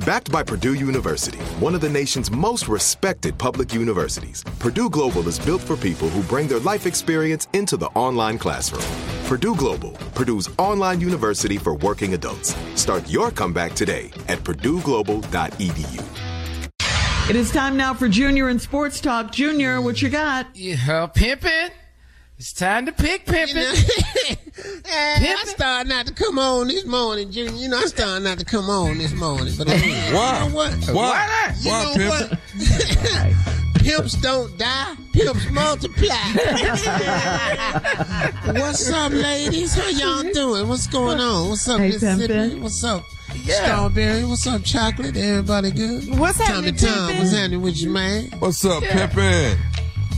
Backed by Purdue University, one of the nation's most respected public universities, Purdue Global is built for people who bring their life experience into the online classroom. Purdue Global, Purdue's online university for working adults. Start your comeback today at purdueglobal.edu. It is time now for Junior and Sports Talk. Junior, what you got? Yeah, pimping. It's time to pick pimping. I started not to come on this morning, Junior. You know, I started not to come on this morning. But anyway, Why? You know what? Why? You Why, know pimping? what? Pimps don't die. Pimps multiply. What's up, ladies? How y'all doing? What's going on? What's up, Hey, Mississippi? Pimpin'. What's up? Strawberry. What's up, chocolate? Everybody good? What's Tommy Tom, what's happening with you, man? What's up, pimpin'?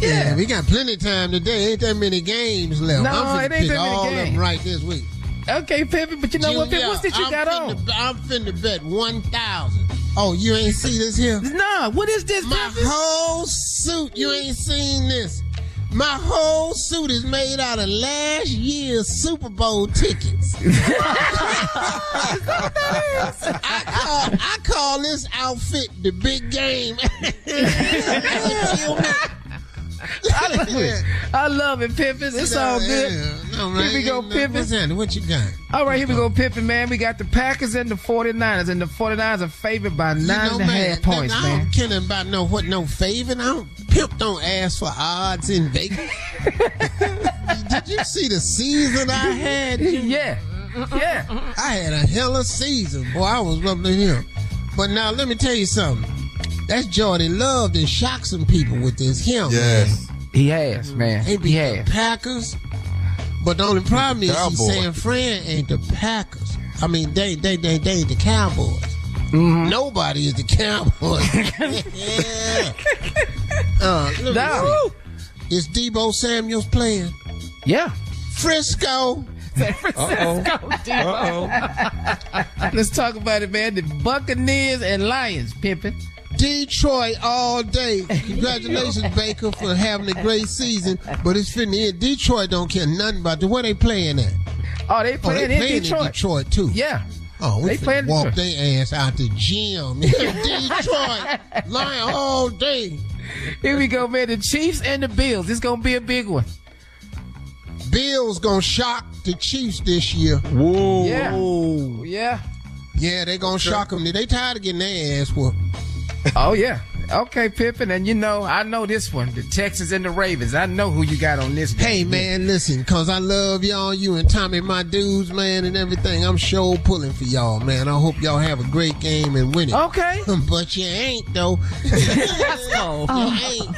Yeah, we got plenty of time today. Ain't that many games left. No, I'm finna it ain't pick that many all of them games. right this week. Okay, pimping, but you know what? Junior, What's that you I'm got finna, on? I'm finna bet 1,000. Oh, you ain't see this here? Nah, what is this, My pimping? whole suit, you ain't seen this. My whole suit is made out of last year's Super Bowl tickets. I call I call this outfit the big game. I love it. I love it, pimping. It's all good. No, Here we go. What's happening? What you got? All right, here we go, pimping, man. We got the Packers and the 49ers, and the 49ers are favored by You nine know, and a half points, I man. don't care about no what no favor. I don't pimp don't ask for odds in Vegas. Did you see the season I had? Yeah. Yeah. I had a hell of a season. Boy, I was rubbing him. But now let me tell you something. That's Jordan Love and shocked some people with this him. Yes. He has, man. They He beat the has. Packers. But the only problem is Cowboys. he's saying Fran ain't the Packers. I mean, they they they they the Cowboys. Nobody is the Cowboys. yeah. Uh, let me No. Is Deebo Samuels playing? Yeah. Frisco. Uh-oh. Uh-oh. Let's talk about it, man. The Buccaneers and Lions, pimping. Detroit all day. Congratulations, Baker, for having a great season. But it's finna end. Detroit don't care nothing about the where they playing at. Oh, they playing, Oh, playing, they playing in Detroit. in Detroit too. Yeah. Oh, we They they playing walk Detroit. their ass out the gym. In Detroit, Lions all day. Here we go, man. The Chiefs and the Bills. This gonna be a big one. Bills gonna shock the Chiefs this year. Whoa. Yeah. Yeah. Yeah, they gonna shock them. They tired of getting their ass whooped. Oh yeah. Okay, Pimpin, and you know, I know this one. The Texans and the Ravens. I know who you got on this. Hey game. man, listen, cause I love y'all, you and Tommy, my dudes, man, and everything. I'm sure pulling for y'all, man. I hope y'all have a great game and win it. Okay. But you ain't though. You ain't.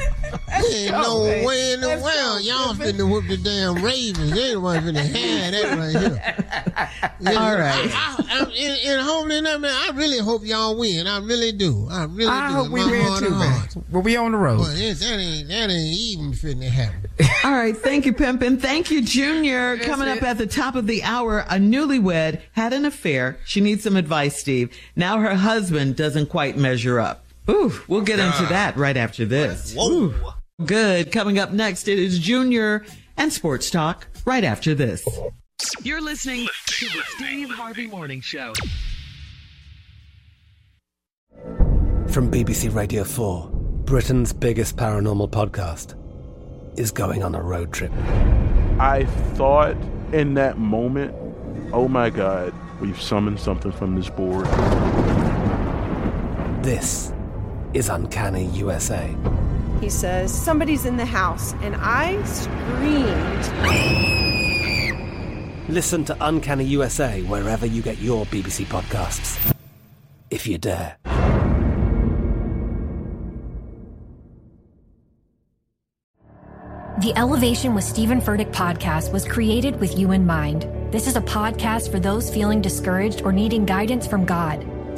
You ain't no man. way in the Let's world y'all, y'all finna whoop the damn Ravens. They the one finna have that right here. Yeah, All right. I, I, I, in, in holding up, man, I really hope y'all win. I really do. I really I do. hope we win too, man. hearts. Well, we on the road. But it's, that ain't that ain't even finna happen. All right. Thank you, Pimpin. Thank you, Junior. Coming up at the top of the hour, a newlywed had an affair. She needs some advice, Steve. Now her husband doesn't quite measure up. Ooh, we'll get into that right after this. Ooh. Good. Coming up next, it is Junior and Sports Talk right after this. You're listening to the Steve Harvey Morning Show. From BBC Radio 4, Britain's biggest paranormal podcast is going on a road trip. I thought in that moment, oh my God, we've summoned something from this board. This is Uncanny USA. He says, Somebody's in the house, and I screamed. Listen to Uncanny USA wherever you get your BBC podcasts, if you dare. The Elevation with Stephen Furtick podcast was created with you in mind. This is a podcast for those feeling discouraged or needing guidance from God.